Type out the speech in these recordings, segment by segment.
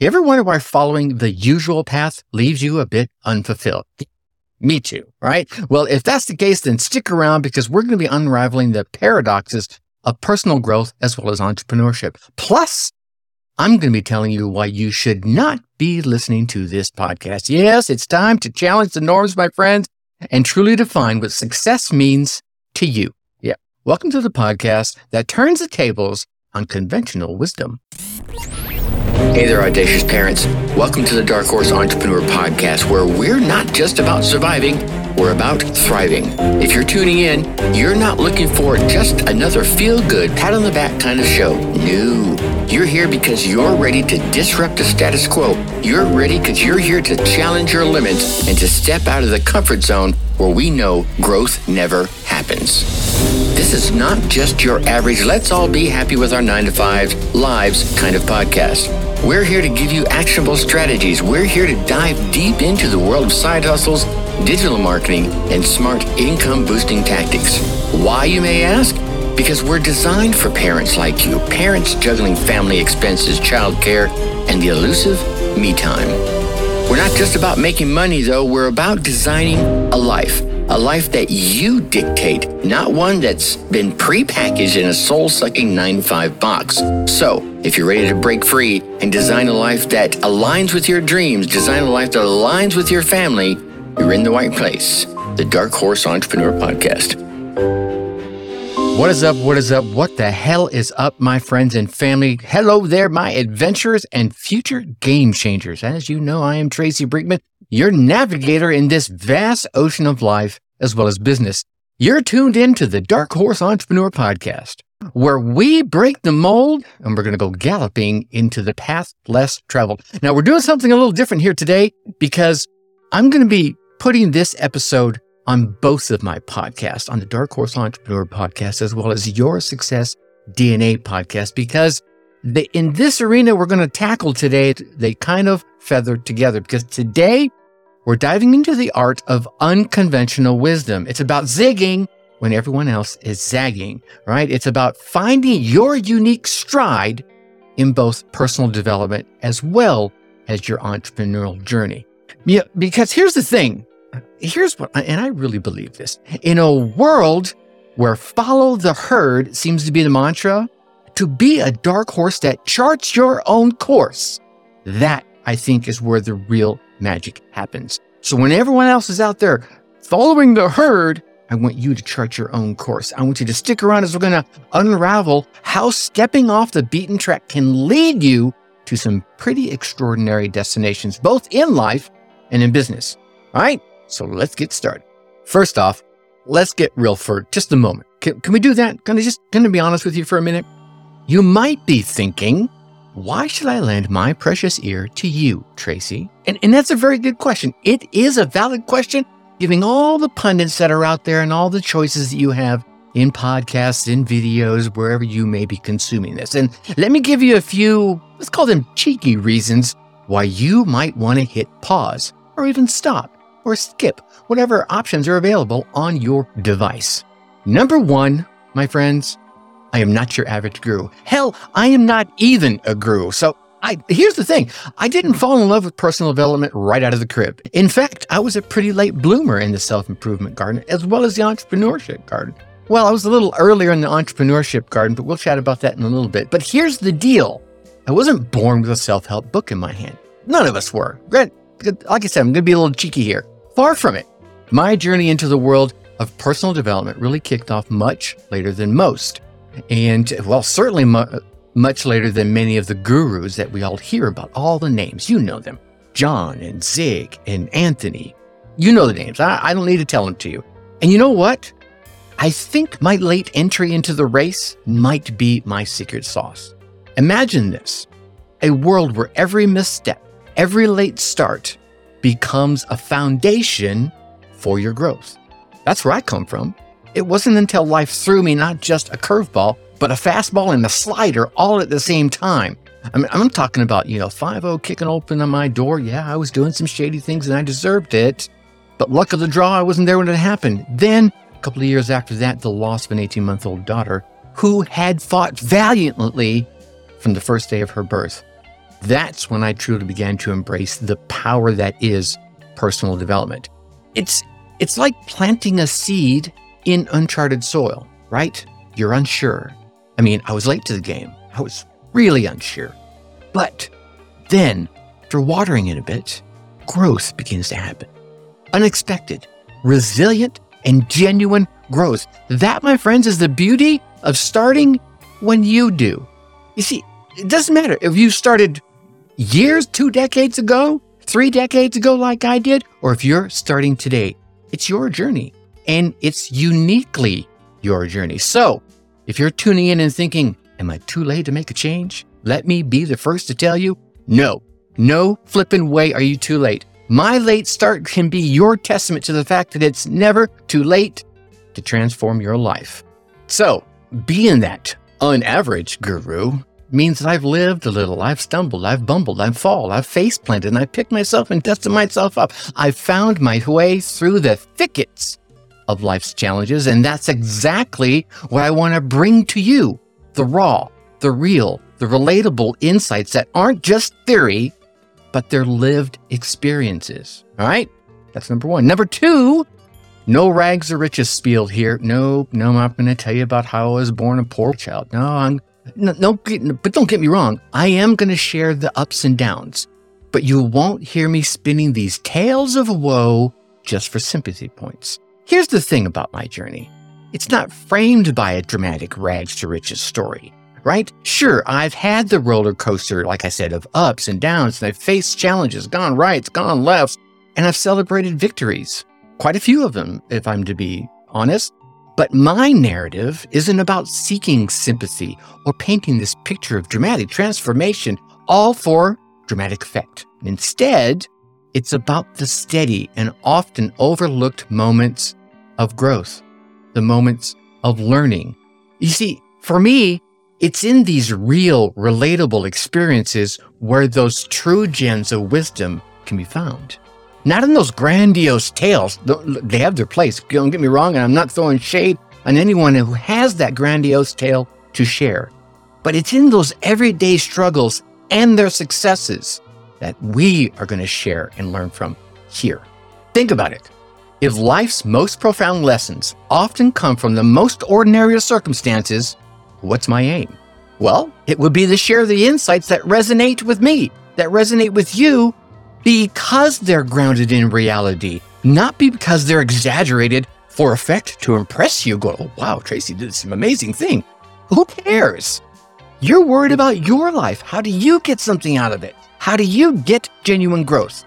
You ever wonder why following the usual path leaves you a bit unfulfilled? Me too, right? Well, if that's the case, then stick around because we're going to be unraveling the paradoxes of personal growth as well as entrepreneurship. Plus, I'm going to be telling you why you should not be listening to this podcast. Yes, it's time to challenge the norms, my friends, and truly define what success means to you. Yeah. Welcome to the podcast that turns the tables on conventional wisdom. Hey there, audacious parents. Welcome to the Dark Horse Entrepreneur Podcast, where we're not just about surviving, we're about thriving. If you're tuning in, you're not looking for just another feel good, pat on the back kind of show. No. You're here because you're ready to disrupt the status quo. You're ready because you're here to challenge your limits and to step out of the comfort zone where we know growth never happens. This is not just your average, let's all be happy with our nine to five lives kind of podcast. We're here to give you actionable strategies. We're here to dive deep into the world of side hustles, digital marketing, and smart income boosting tactics. Why, you may ask? Because we're designed for parents like you, parents juggling family expenses, childcare, and the elusive me time. We're not just about making money, though, we're about designing a life. A life that you dictate, not one that's been prepackaged in a soul sucking 9 5 box. So, if you're ready to break free and design a life that aligns with your dreams, design a life that aligns with your family, you're in the right place. The Dark Horse Entrepreneur Podcast. What is up? What is up? What the hell is up, my friends and family? Hello there, my adventurers and future game changers. As you know, I am Tracy Brinkmann, your navigator in this vast ocean of life as well as business. You're tuned in to the Dark Horse Entrepreneur Podcast, where we break the mold and we're going to go galloping into the path less traveled. Now, we're doing something a little different here today because I'm going to be putting this episode on both of my podcasts, on the Dark Horse Entrepreneur podcast, as well as Your Success DNA podcast, because in this arena we're going to tackle today, they kind of feather together because today we're diving into the art of unconventional wisdom. It's about zigging when everyone else is zagging, right? It's about finding your unique stride in both personal development as well as your entrepreneurial journey. Yeah, because here's the thing here's what, and I really believe this in a world where follow the herd seems to be the mantra, to be a dark horse that charts your own course, that I think is where the real magic happens. So when everyone else is out there following the herd, I want you to chart your own course. I want you to stick around as we're going to unravel how stepping off the beaten track can lead you to some pretty extraordinary destinations, both in life and in business. All right. So let's get started. First off, let's get real for just a moment. Can, can we do that? Can I just I be honest with you for a minute? You might be thinking, why should I lend my precious ear to you, Tracy? And, and that's a very good question. It is a valid question, giving all the pundits that are out there and all the choices that you have in podcasts, in videos, wherever you may be consuming this. And let me give you a few, let's call them cheeky reasons why you might want to hit pause or even stop or skip whatever options are available on your device. Number one, my friends, I am not your average guru. Hell, I am not even a guru. So I, here's the thing. I didn't fall in love with personal development right out of the crib. In fact, I was a pretty late bloomer in the self-improvement garden as well as the entrepreneurship garden. Well, I was a little earlier in the entrepreneurship garden, but we'll chat about that in a little bit. But here's the deal. I wasn't born with a self-help book in my hand. None of us were. Like I said, I'm going to be a little cheeky here. Far from it. My journey into the world of personal development really kicked off much later than most. And, well, certainly mu- much later than many of the gurus that we all hear about. All the names, you know them John and Zig and Anthony. You know the names. I, I don't need to tell them to you. And you know what? I think my late entry into the race might be my secret sauce. Imagine this a world where every misstep, every late start, becomes a foundation for your growth. That's where I come from. It wasn't until life threw me not just a curveball, but a fastball and a slider all at the same time. I mean, I'm talking about, you know, 5 kicking open on my door. Yeah, I was doing some shady things and I deserved it. But luck of the draw, I wasn't there when it happened. Then, a couple of years after that, the loss of an 18 month old daughter who had fought valiantly from the first day of her birth That's when I truly began to embrace the power that is personal development. It's it's like planting a seed in uncharted soil, right? You're unsure. I mean, I was late to the game. I was really unsure. But then, after watering it a bit, growth begins to happen. Unexpected, resilient, and genuine growth. That, my friends, is the beauty of starting when you do. You see, it doesn't matter if you started years, two decades ago, three decades ago, like I did, or if you're starting today. It's your journey and it's uniquely your journey. So if you're tuning in and thinking, Am I too late to make a change? Let me be the first to tell you no, no flipping way are you too late. My late start can be your testament to the fact that it's never too late to transform your life. So, being that on average guru means that I've lived a little, I've stumbled, I've bumbled, I've fallen, I've face planted, and I picked myself and dusted myself up. I've found my way through the thickets of life's challenges, and that's exactly what I want to bring to you the raw, the real, the relatable insights that aren't just theory, but they're lived experiences. All right? That's number one. Number two, no rags or riches spiel here. No, no, I'm not going to tell you about how I was born a poor child. No, I'm no, no, but don't get me wrong. I am going to share the ups and downs, but you won't hear me spinning these tales of woe just for sympathy points. Here's the thing about my journey. It's not framed by a dramatic rags to riches story, right? Sure, I've had the roller coaster, like I said, of ups and downs, and I've faced challenges, gone rights, gone lefts, and I've celebrated victories. Quite a few of them, if I'm to be honest. But my narrative isn't about seeking sympathy or painting this picture of dramatic transformation, all for dramatic effect. Instead, it's about the steady and often overlooked moments of growth, the moments of learning. You see, for me, it's in these real, relatable experiences where those true gems of wisdom can be found. Not in those grandiose tales. They have their place. Don't get me wrong, and I'm not throwing shade on anyone who has that grandiose tale to share. But it's in those everyday struggles and their successes that we are going to share and learn from here. Think about it. If life's most profound lessons often come from the most ordinary of circumstances, what's my aim? Well, it would be to share the insights that resonate with me, that resonate with you, because they're grounded in reality, not because they're exaggerated for effect to impress you. Go, oh, wow, Tracy did some amazing thing. Who cares? You're worried about your life. How do you get something out of it? How do you get genuine growth?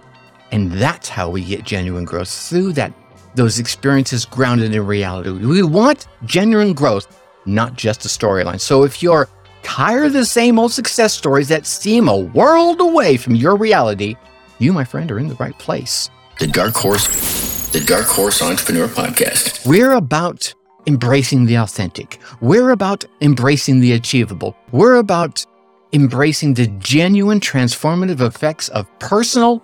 And that's how we get genuine growth through that those experiences grounded in reality. We want genuine growth, not just a storyline. So if you're tired of the same old success stories that seem a world away from your reality, you, my friend, are in the right place. The Dark Horse, the Dark Horse Entrepreneur Podcast. We're about embracing the authentic. We're about embracing the achievable. We're about embracing the genuine transformative effects of personal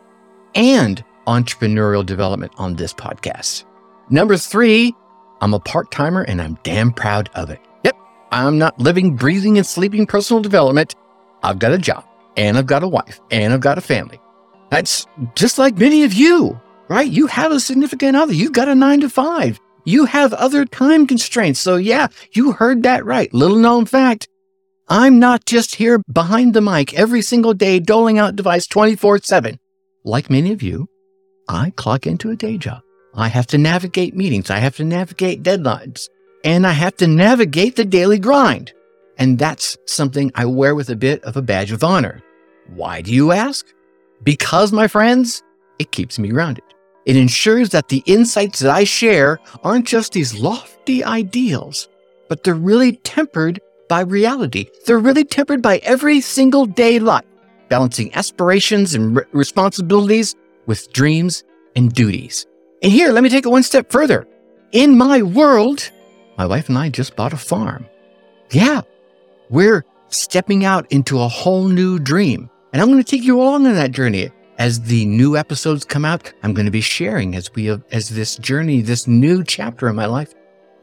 and entrepreneurial development on this podcast. Number three, I'm a part timer and I'm damn proud of it. Yep, I'm not living, breathing, and sleeping personal development. I've got a job and I've got a wife and I've got a family. That's just like many of you, right? You have a significant other. You've got a nine to five. You have other time constraints. So, yeah, you heard that right. Little known fact I'm not just here behind the mic every single day doling out advice 24 7. Like many of you, I clock into a day job. I have to navigate meetings. I have to navigate deadlines and I have to navigate the daily grind. And that's something I wear with a bit of a badge of honor. Why do you ask? Because, my friends, it keeps me grounded. It ensures that the insights that I share aren't just these lofty ideals, but they're really tempered by reality. They're really tempered by every single day life, balancing aspirations and re- responsibilities with dreams and duties. And here, let me take it one step further. In my world, my wife and I just bought a farm. Yeah, we're stepping out into a whole new dream. And I'm going to take you along on that journey. As the new episodes come out, I'm going to be sharing as we as this journey, this new chapter in my life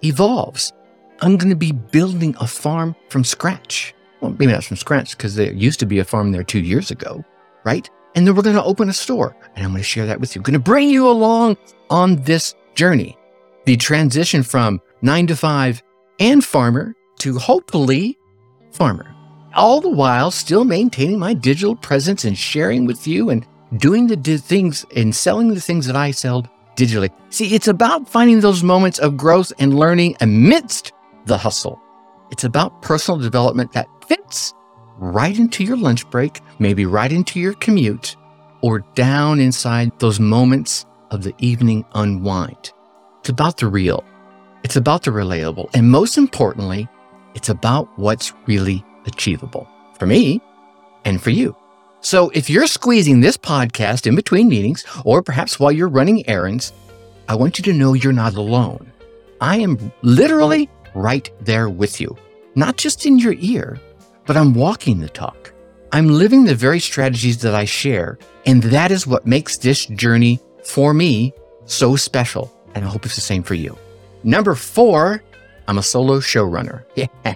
evolves. I'm going to be building a farm from scratch. Well, maybe not from scratch because there used to be a farm there two years ago, right? And then we're going to open a store and I'm going to share that with you. I'm going to bring you along on this journey. The transition from nine to five and farmer to hopefully farmer. All the while still maintaining my digital presence and sharing with you and doing the di- things and selling the things that I sell digitally. See, it's about finding those moments of growth and learning amidst the hustle. It's about personal development that fits right into your lunch break, maybe right into your commute, or down inside those moments of the evening unwind. It's about the real. It's about the relatable. And most importantly, it's about what's really achievable for me and for you. So if you're squeezing this podcast in between meetings, or perhaps while you're running errands, I want you to know you're not alone. I am literally right there with you, not just in your ear, but I'm walking the talk. I'm living the very strategies that I share. And that is what makes this journey for me so special. And I hope it's the same for you. Number four, I'm a solo showrunner. Yeah.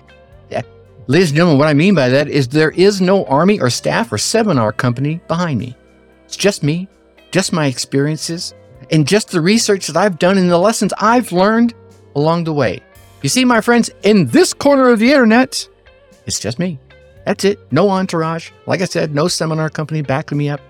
Ladies and gentlemen, what I mean by that is there is no army or staff or seminar company behind me. It's just me, just my experiences, and just the research that I've done and the lessons I've learned along the way. You see, my friends, in this corner of the internet, it's just me. That's it. No entourage. Like I said, no seminar company backing me up.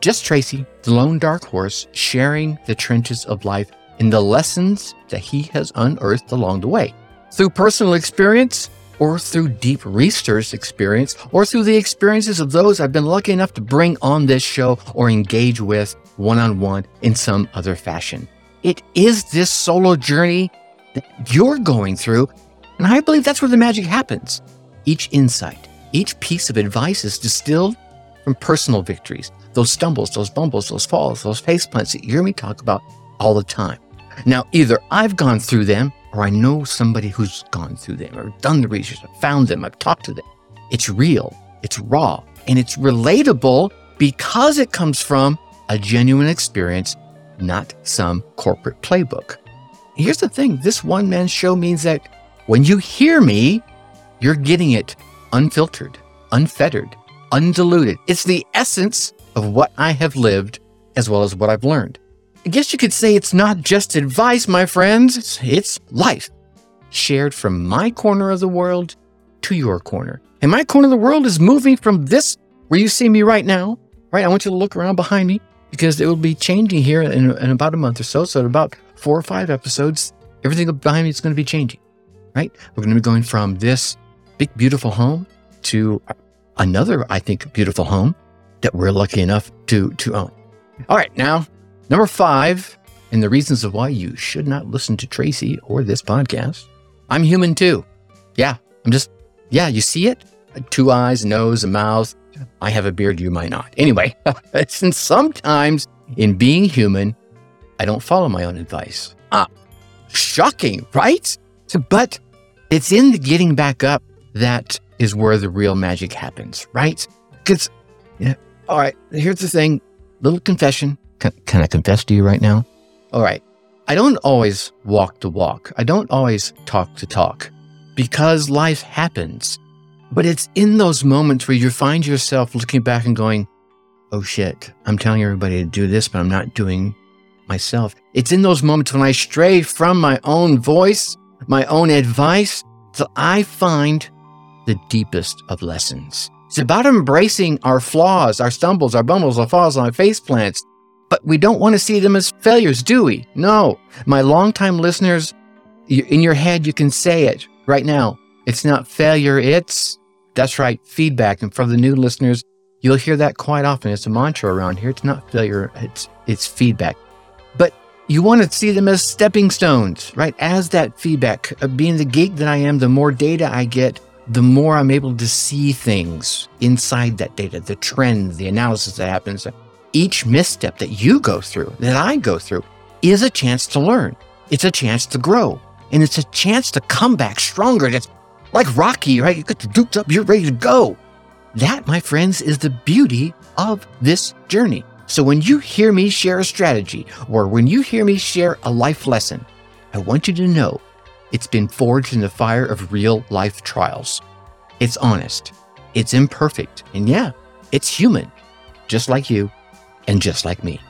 Just Tracy, the lone dark horse, sharing the trenches of life and the lessons that he has unearthed along the way. Through personal experience, or through deep research experience, or through the experiences of those I've been lucky enough to bring on this show or engage with one on one in some other fashion. It is this solo journey that you're going through, and I believe that's where the magic happens. Each insight, each piece of advice is distilled from personal victories, those stumbles, those bumbles, those falls, those faceplants that you hear me talk about all the time. Now, either I've gone through them or I know somebody who's gone through them or done the research, I've found them, I've talked to them. It's real, it's raw, and it's relatable because it comes from a genuine experience, not some corporate playbook. Here's the thing this one man show means that when you hear me, you're getting it unfiltered, unfettered, undiluted. It's the essence of what I have lived as well as what I've learned. I guess you could say it's not just advice, my friends, it's, it's life shared from my corner of the world to your corner. And my corner of the world is moving from this, where you see me right now, right? I want you to look around behind me because it will be changing here in, in about a month or so. So, in about four or five episodes, everything behind me is going to be changing, right? We're going to be going from this big, beautiful home to another, I think, beautiful home that we're lucky enough to, to own. All right, now Number five, and the reasons of why you should not listen to Tracy or this podcast. I'm human too. Yeah, I'm just, yeah, you see it? Two eyes, nose, a mouth. I have a beard, you might not. Anyway, and sometimes in being human, I don't follow my own advice. Ah, shocking, right? But it's in the getting back up that is where the real magic happens, right? Because, yeah, all right, here's the thing little confession. Can, can I confess to you right now? All right. I don't always walk the walk. I don't always talk the talk because life happens. But it's in those moments where you find yourself looking back and going, oh shit, I'm telling everybody to do this, but I'm not doing myself. It's in those moments when I stray from my own voice, my own advice, that I find the deepest of lessons. It's about embracing our flaws, our stumbles, our bumbles, our falls, our face plants, but we don't want to see them as failures, do we? No. My longtime listeners, in your head, you can say it right now. It's not failure, it's, that's right, feedback. And for the new listeners, you'll hear that quite often. It's a mantra around here. It's not failure, it's, it's feedback. But you want to see them as stepping stones, right? As that feedback, uh, being the geek that I am, the more data I get, the more I'm able to see things inside that data, the trend, the analysis that happens each misstep that you go through, that I go through, is a chance to learn. It's a chance to grow. And it's a chance to come back stronger. It's like Rocky, right? You your dukes up, you're ready to go. That, my friends, is the beauty of this journey. So when you hear me share a strategy or when you hear me share a life lesson, I want you to know it's been forged in the fire of real life trials. It's honest, it's imperfect. And yeah, it's human, just like you and just like me.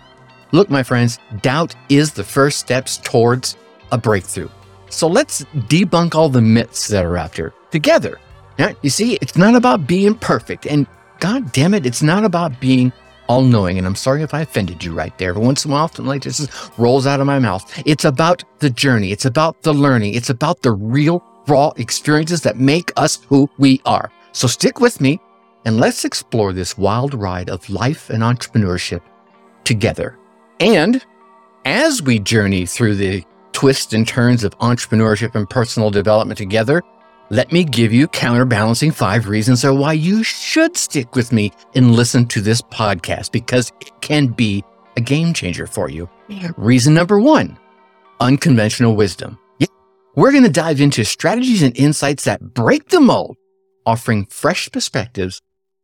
Look, my friends, doubt is the first steps towards a breakthrough. So let's debunk all the myths that are out there together. Now, you see, it's not about being perfect. And God damn it, it's not about being all knowing. And I'm sorry if I offended you right there. Every once in a while, something like this rolls out of my mouth. It's about the journey, it's about the learning, it's about the real, raw experiences that make us who we are. So stick with me and let's explore this wild ride of life and entrepreneurship together. And as we journey through the twists and turns of entrepreneurship and personal development together, let me give you counterbalancing five reasons or why you should stick with me and listen to this podcast because it can be a game changer for you. Reason number one unconventional wisdom. Yeah, we're going to dive into strategies and insights that break the mold, offering fresh perspectives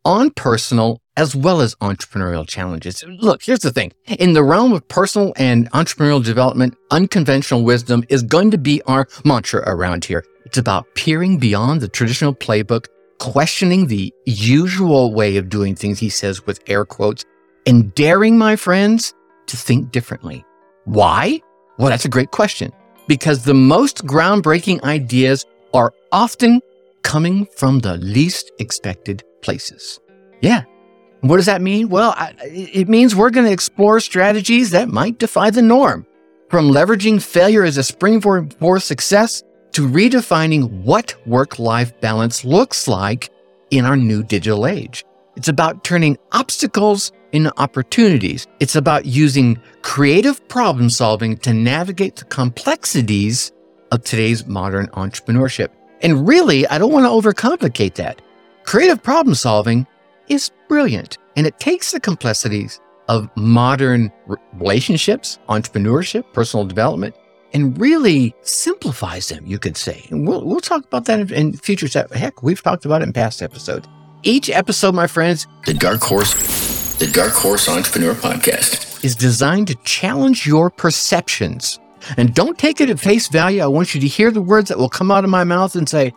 on personal as well as entrepreneurial challenges. Look, here's the thing. In the realm of personal and entrepreneurial development, unconventional wisdom is going to be our mantra around here. It's about peering beyond the traditional playbook, questioning the usual way of doing things, he says with air quotes, and daring, my friends, to think differently. Why? Well, that's a great question. Because the most groundbreaking ideas are often coming from the least expected places. Yeah, what does that mean? Well, I, it means we're going to explore strategies that might defy the norm, from leveraging failure as a springboard for success to redefining what work life balance looks like in our new digital age. It's about turning obstacles into opportunities. It's about using creative problem solving to navigate the complexities of today's modern entrepreneurship. And really, I don't want to overcomplicate that. Creative problem solving is brilliant. And it takes the complexities of modern relationships, entrepreneurship, personal development, and really simplifies them, you could say. And we'll, we'll talk about that in, in future. Heck, we've talked about it in past episodes. Each episode, my friends, the Dark Horse, the Dark Horse Entrepreneur Podcast, is designed to challenge your perceptions. And don't take it at face value. I want you to hear the words that will come out of my mouth and say,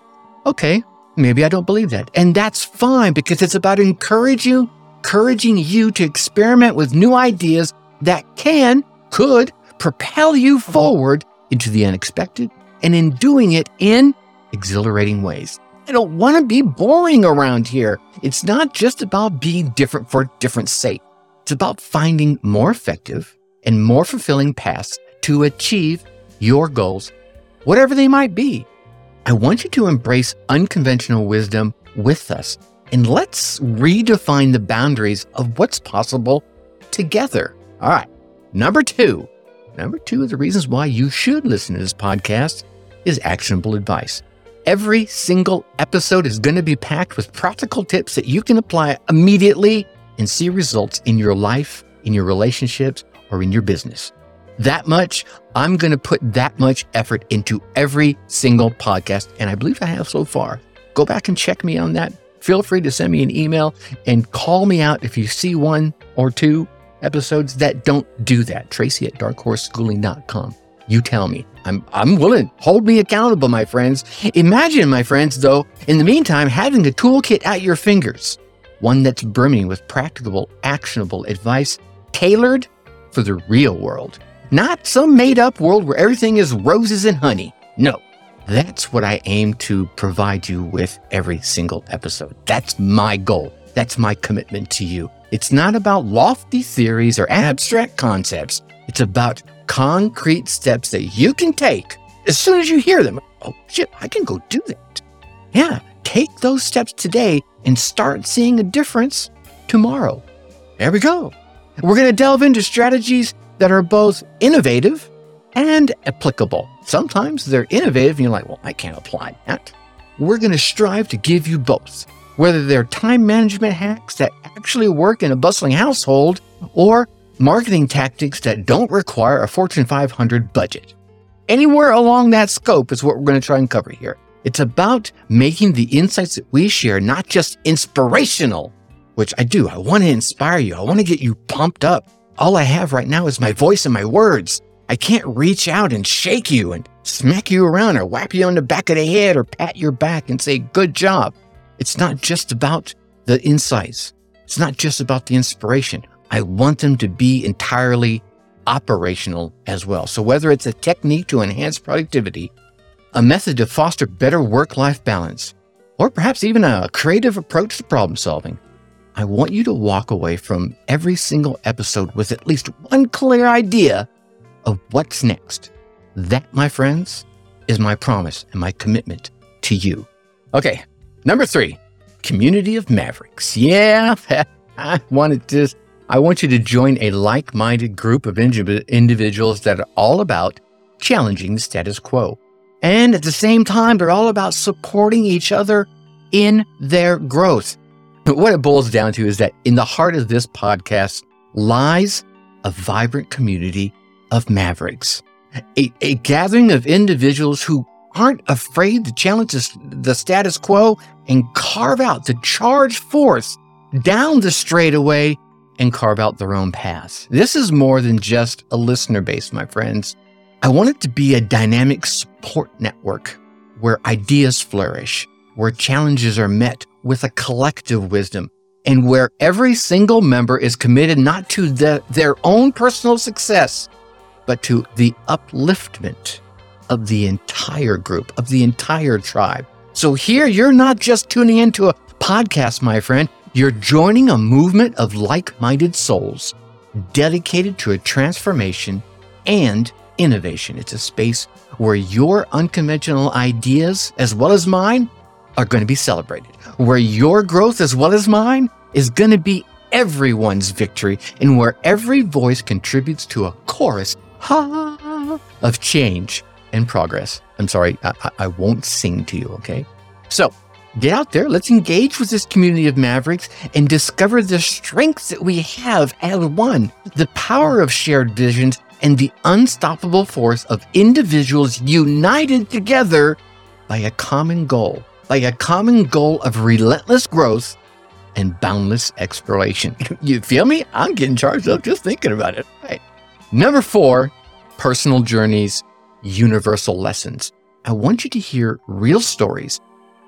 okay, Maybe I don't believe that. And that's fine because it's about encouraging, encouraging you to experiment with new ideas that can, could propel you uh-huh. forward into the unexpected and in doing it in exhilarating ways. I don't want to be boring around here. It's not just about being different for different sake. It's about finding more effective and more fulfilling paths to achieve your goals, whatever they might be. I want you to embrace unconventional wisdom with us and let's redefine the boundaries of what's possible together. All right. Number two, number two of the reasons why you should listen to this podcast is actionable advice. Every single episode is going to be packed with practical tips that you can apply immediately and see results in your life, in your relationships, or in your business that much, I'm going to put that much effort into every single podcast. And I believe I have so far. Go back and check me on that. Feel free to send me an email and call me out if you see one or two episodes that don't do that. Tracy at darkhorseschooling.com. You tell me. I'm, I'm willing. Hold me accountable, my friends. Imagine, my friends, though, in the meantime, having a toolkit at your fingers, one that's brimming with practicable, actionable advice tailored for the real world. Not some made up world where everything is roses and honey. No, that's what I aim to provide you with every single episode. That's my goal. That's my commitment to you. It's not about lofty theories or abstract concepts. It's about concrete steps that you can take as soon as you hear them. Oh, shit, I can go do that. Yeah, take those steps today and start seeing a difference tomorrow. There we go. We're going to delve into strategies that are both innovative and applicable. Sometimes they're innovative and you're like, well, I can't apply that. We're going to strive to give you both, whether they're time management hacks that actually work in a bustling household or marketing tactics that don't require a Fortune 500 budget. Anywhere along that scope is what we're going to try and cover here. It's about making the insights that we share not just inspirational, which I do. I want to inspire you. I want to get you pumped up all I have right now is my voice and my words. I can't reach out and shake you and smack you around or whap you on the back of the head or pat your back and say, good job. It's not just about the insights. It's not just about the inspiration. I want them to be entirely operational as well. So whether it's a technique to enhance productivity, a method to foster better work-life balance, or perhaps even a creative approach to problem solving, I want you to walk away from every single episode with at least one clear idea of what's next. That, my friends, is my promise and my commitment to you. Okay, number three, community of mavericks. Yeah, I wanted to. I want you to join a like-minded group of individuals that are all about challenging the status quo. And at the same time, they're all about supporting each other in their growth. What it boils down to is that in the heart of this podcast lies a vibrant community of mavericks, a, a gathering of individuals who aren't afraid to challenge the status quo and carve out, to charge forth down the straightaway and carve out their own paths. This is more than just a listener base, my friends. I want it to be a dynamic support network where ideas flourish, where challenges are met with a collective wisdom, and where every single member is committed not to the, their own personal success, but to the upliftment of the entire group, of the entire tribe. So here, you're not just tuning into a podcast, my friend. You're joining a movement of like minded souls dedicated to a transformation and innovation. It's a space where your unconventional ideas, as well as mine, are going to be celebrated, where your growth, as well as mine, is going to be everyone's victory, and where every voice contributes to a chorus ha, of change and progress. I'm sorry, I, I won't sing to you, okay? So get out there, let's engage with this community of Mavericks and discover the strengths that we have as one, the power of shared visions, and the unstoppable force of individuals united together by a common goal, by a common goal of relentless growth and boundless exploration. you feel me? I'm getting charged up just thinking about it. Right. Number four, personal journeys universal lessons. I want you to hear real stories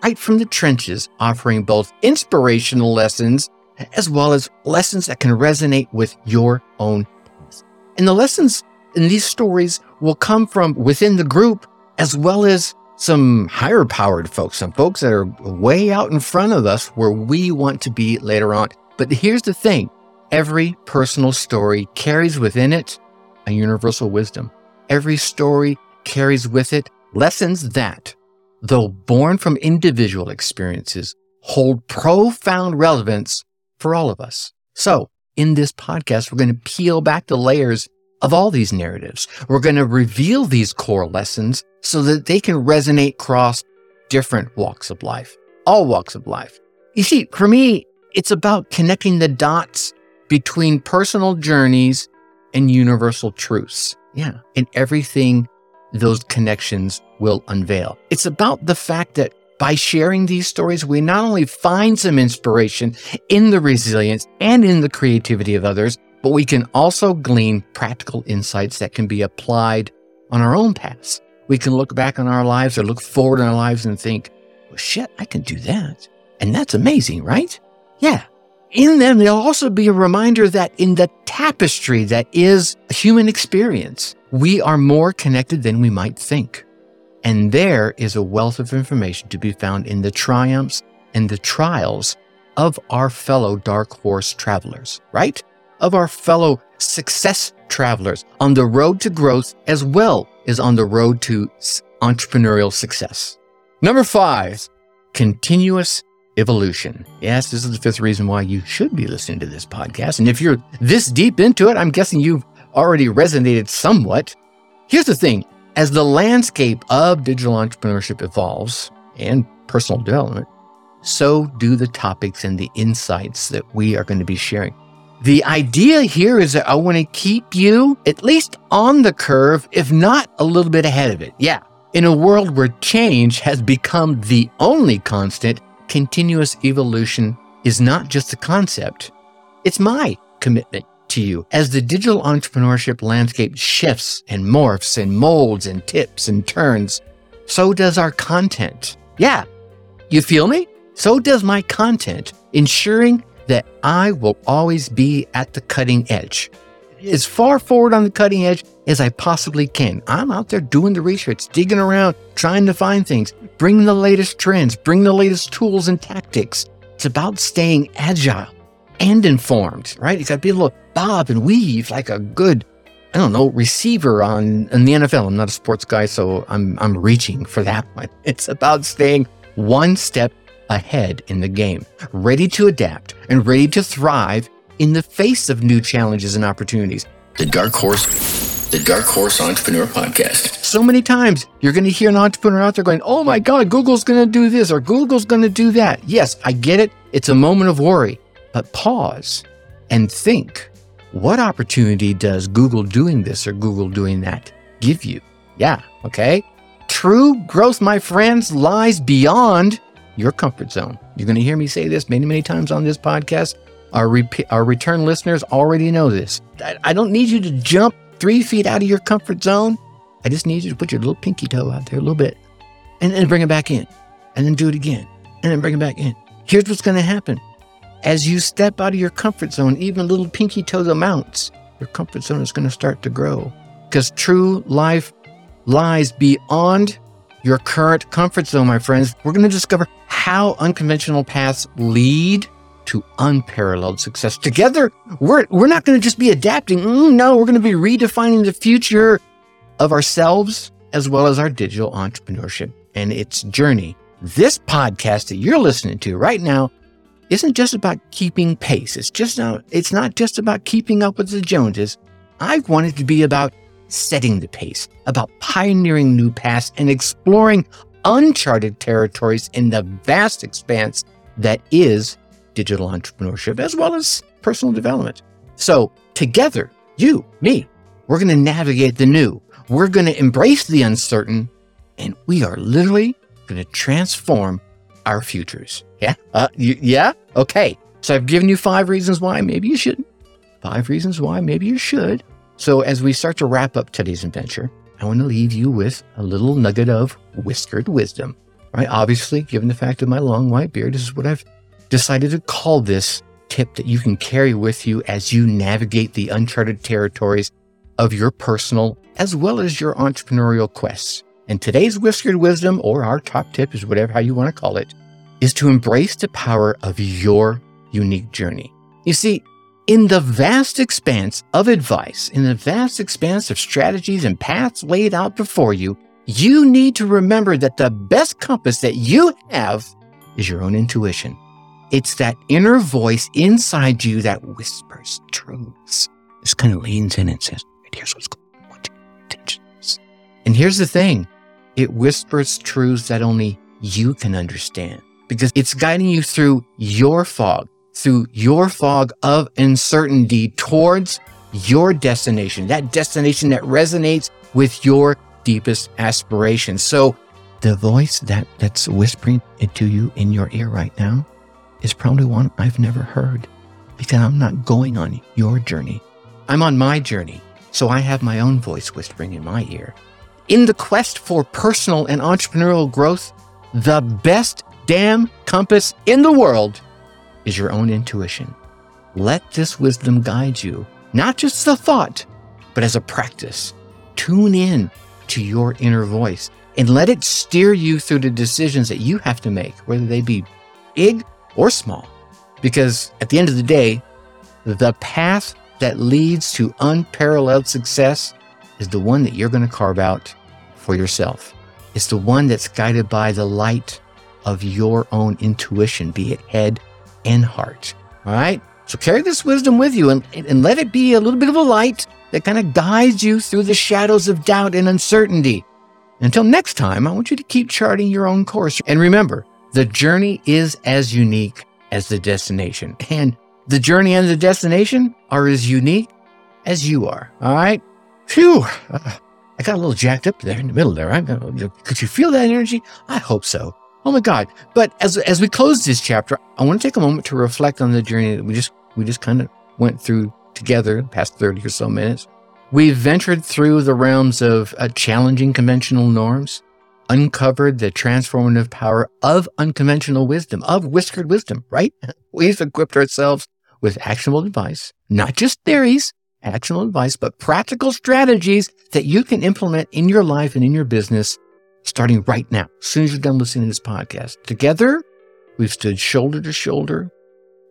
right from the trenches, offering both inspirational lessons as well as lessons that can resonate with your own path. And the lessons in these stories will come from within the group as well as some higher powered folks, some folks that are way out in front of us where we want to be later on. But here's the thing every personal story carries within it a universal wisdom. Every story carries with it lessons that, though born from individual experiences, hold profound relevance for all of us. So, in this podcast, we're going to peel back the layers of all these narratives. We're going to reveal these core lessons so that they can resonate across different walks of life, all walks of life. You see, for me, it's about connecting the dots between personal journeys and universal truths. Yeah. And everything those connections will unveil. It's about the fact that by sharing these stories, we not only find some inspiration in the resilience and in the creativity of others, but we can also glean practical insights that can be applied on our own paths. We can look back on our lives or look forward in our lives and think, well, shit, I can do that. And that's amazing, right? Yeah. In them, there'll also be a reminder that in the tapestry that is human experience, we are more connected than we might think. And there is a wealth of information to be found in the triumphs and the trials of our fellow dark horse travelers, right? Of our fellow success travelers on the road to growth as well as on the road to entrepreneurial success. Number five, continuous evolution. Yes, this is the fifth reason why you should be listening to this podcast. And if you're this deep into it, I'm guessing you've already resonated somewhat. Here's the thing as the landscape of digital entrepreneurship evolves and personal development, so do the topics and the insights that we are going to be sharing. The idea here is that I want to keep you at least on the curve, if not a little bit ahead of it. Yeah. In a world where change has become the only constant, continuous evolution is not just a concept, it's my commitment to you. As the digital entrepreneurship landscape shifts and morphs and molds and tips and turns, so does our content. Yeah, you feel me? so does my content, ensuring that I will always be at the cutting edge. As far forward on the cutting edge as I possibly can. I'm out there doing the research, digging around, trying to find things, bring the latest trends, bring the latest tools and tactics. It's about staying agile and informed, right? You got to be able to bob and weave like a good, I don't know, receiver on in the NFL. I'm not a sports guy, so I'm I'm reaching for that one. It's about staying one step ahead in the game, ready to adapt and ready to thrive in the face of new challenges and opportunities. The Dark Horse, the Dark Horse Entrepreneur Podcast. So many times you're going to hear an entrepreneur out there going, Oh my God, Google's going to do this or Google's going to do that. Yes, I get it. It's a moment of worry, but pause and think what opportunity does Google doing this or Google doing that give you? Yeah, okay. True growth, my friends, lies beyond your comfort zone. You're going to hear me say this many, many times on this podcast. Our, re- our return listeners already know this. I, I don't need you to jump three feet out of your comfort zone. I just need you to put your little pinky toe out there a little bit and then bring it back in and then do it again and then bring it back in. Here's what's going to happen. As you step out of your comfort zone, even little pinky toe amounts, your comfort zone is going to start to grow because true life lies beyond your current comfort zone, my friends. We're going to discover how unconventional paths lead to unparalleled success. Together, we're, we're not going to just be adapting. Mm, no, we're going to be redefining the future of ourselves as well as our digital entrepreneurship and its journey. This podcast that you're listening to right now isn't just about keeping pace. It's just not, it's not just about keeping up with the Joneses. I want it to be about setting the pace, about pioneering new paths and exploring uncharted territories in the vast expanse that is digital entrepreneurship as well as personal development. So, together, you, me, we're going to navigate the new. We're going to embrace the uncertain, and we are literally going to transform our futures. Yeah? Uh, yeah? Okay. So, I've given you five reasons why maybe you shouldn't, five reasons why maybe you should. So, as we start to wrap up today's adventure, I want to leave you with a little nugget of whiskered wisdom. Right? Obviously, given the fact of my long white beard, this is what I've decided to call this tip that you can carry with you as you navigate the uncharted territories of your personal as well as your entrepreneurial quests. And today's whiskered wisdom, or our top tip is whatever how you want to call it, is to embrace the power of your unique journey. You see, in the vast expanse of advice, in the vast expanse of strategies and paths laid out before you, you need to remember that the best compass that you have is your own intuition. It's that inner voice inside you that whispers truths. This kind of leans in and says, here's what's going on. Intentions. And here's the thing. It whispers truths that only you can understand because it's guiding you through your fog through your fog of uncertainty towards your destination, that destination that resonates with your deepest aspirations. So the voice that, that's whispering it to you in your ear right now is probably one I've never heard because I'm not going on your journey. I'm on my journey. So I have my own voice whispering in my ear. In the quest for personal and entrepreneurial growth, the best damn compass in the world is your own intuition. Let this wisdom guide you, not just a thought, but as a practice. Tune in to your inner voice and let it steer you through the decisions that you have to make, whether they be big or small. Because at the end of the day, the path that leads to unparalleled success is the one that you're going to carve out for yourself. It's the one that's guided by the light of your own intuition, be it head and heart. All right. So carry this wisdom with you and, and let it be a little bit of a light that kind of guides you through the shadows of doubt and uncertainty. Until next time, I want you to keep charting your own course. And remember, the journey is as unique as the destination. And the journey and the destination are as unique as you are. All right. Phew. Uh, I got a little jacked up there in the middle there. Right? Could you feel that energy? I hope so. Oh my God. But as, as we close this chapter, I want to take a moment to reflect on the journey that we just, we just kind of went through together the past 30 or so minutes. We've ventured through the realms of uh, challenging conventional norms. uncovered the transformative power of unconventional wisdom, of whiskered wisdom, right? We've equipped ourselves with actionable advice, not just theories, actionable advice, but practical strategies that you can implement in your life and in your business starting right now, as soon as you're done listening to this podcast. Together, we've stood shoulder to shoulder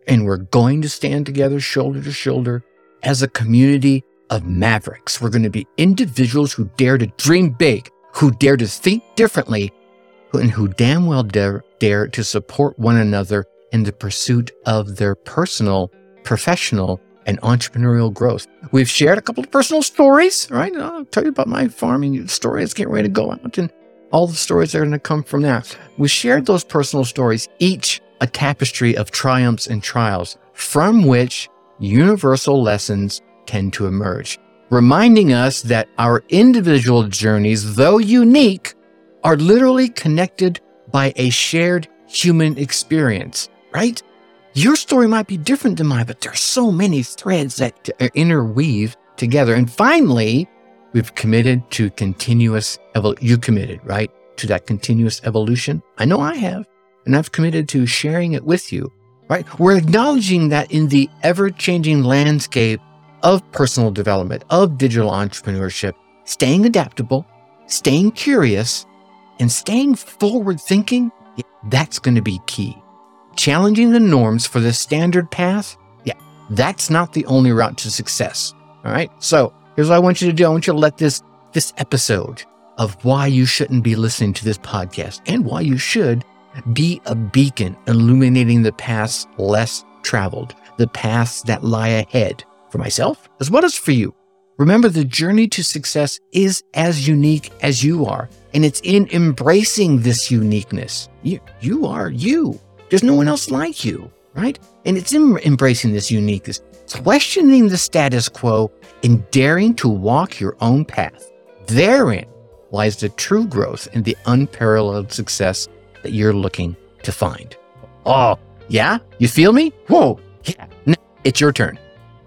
and we're going to stand together shoulder to shoulder as a community of mavericks. We're going to be individuals who dare to dream big, who dare to think differently, and who damn well dare, dare to support one another in the pursuit of their personal, professional, and entrepreneurial growth. We've shared a couple of personal stories, right? I'll tell you about my farming story. It's getting ready to go out and all the stories are going to come from that. We shared those personal stories, each a tapestry of triumphs and trials from which universal lessons tend to emerge, reminding us that our individual journeys, though unique, are literally connected by a shared human experience, right? Your story might be different than mine, but there's so many threads that interweave together. And finally, we've committed to continuous. You committed, right? To that continuous evolution. I know I have and I've committed to sharing it with you, right? We're acknowledging that in the ever changing landscape of personal development, of digital entrepreneurship, staying adaptable, staying curious, and staying forward thinking, that's going to be key. Challenging the norms for the standard path, yeah, that's not the only route to success. All right. So here's what I want you to do. I want you to let this, this episode of why you shouldn't be listening to this podcast and why you should be a beacon illuminating the paths less traveled, the paths that lie ahead for myself as well as for you. Remember, the journey to success is as unique as you are, and it's in embracing this uniqueness. You, you are you. There's no one else like you, right? And it's in embracing this uniqueness, questioning the status quo, and daring to walk your own path. Therein lies the true growth and the unparalleled success that you're looking to find. Oh, yeah? You feel me? Whoa, yeah. No, it's your turn.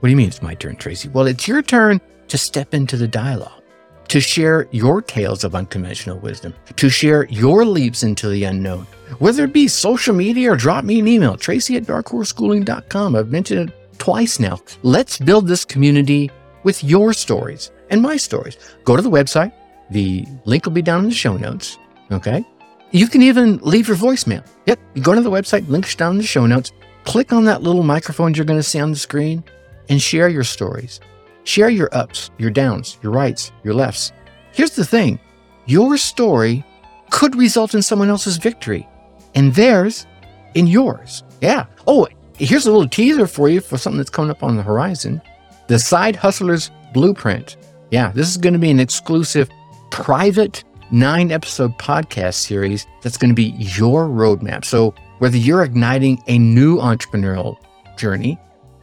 What do you mean it's my turn, Tracy? Well, it's your turn to step into the dialogue, to share your tales of unconventional wisdom, to share your leaps into the unknown, whether it be social media or drop me an email, tracy at darkhorseschooling.com. I've mentioned it twice now. Let's build this community with your stories and my stories. Go to the website. The link will be down in the show notes. Okay. You can even leave your voicemail. Yep. You go to the website, links down in the show notes, click on that little microphone you're going to see on the screen, and share your stories. Share your ups, your downs, your rights, your lefts. Here's the thing your story could result in someone else's victory, and theirs in yours. Yeah. Oh, here's a little teaser for you for something that's coming up on the horizon the Side Hustlers Blueprint. Yeah, this is going to be an exclusive private nine episode podcast series that's going to be your roadmap. So, whether you're igniting a new entrepreneurial journey,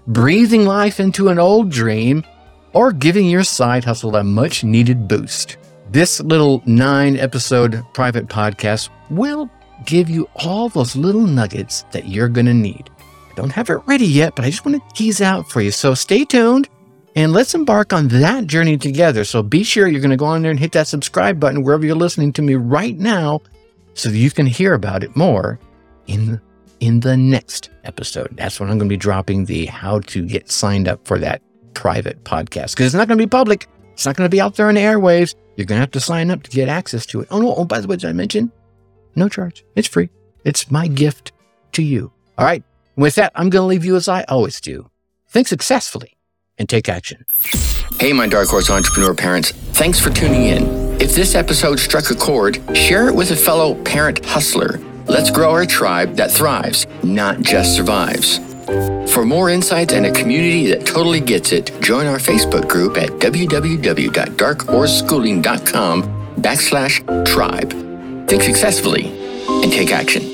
breathing life into an old dream, or giving your side hustle a much needed boost, this little nine episode private podcast will give you all those little nuggets that you're going to need. I don't have it ready yet, but I just want to tease out for you. So, stay tuned. And let's embark on that journey together. So be sure you're going to go on there and hit that subscribe button wherever you're listening to me right now so that you can hear about it more in in the next episode. That's when I'm going to be dropping the how to get signed up for that private podcast because it's not going to be public. It's not going to be out there on the airwaves. You're going to have to sign up to get access to it. Oh no, oh by the way, did I mention? No charge. It's free. It's my gift to you. All right. With that, I'm going to leave you as I always do. Think successfully and take action. Hey, my Dark Horse entrepreneur parents, thanks for tuning in. If this episode struck a chord, share it with a fellow parent hustler. Let's grow our tribe that thrives, not just survives. For more insights and a community that totally gets it, join our Facebook group at www.darkhorseschooling.com backslash tribe. Think successfully and take action.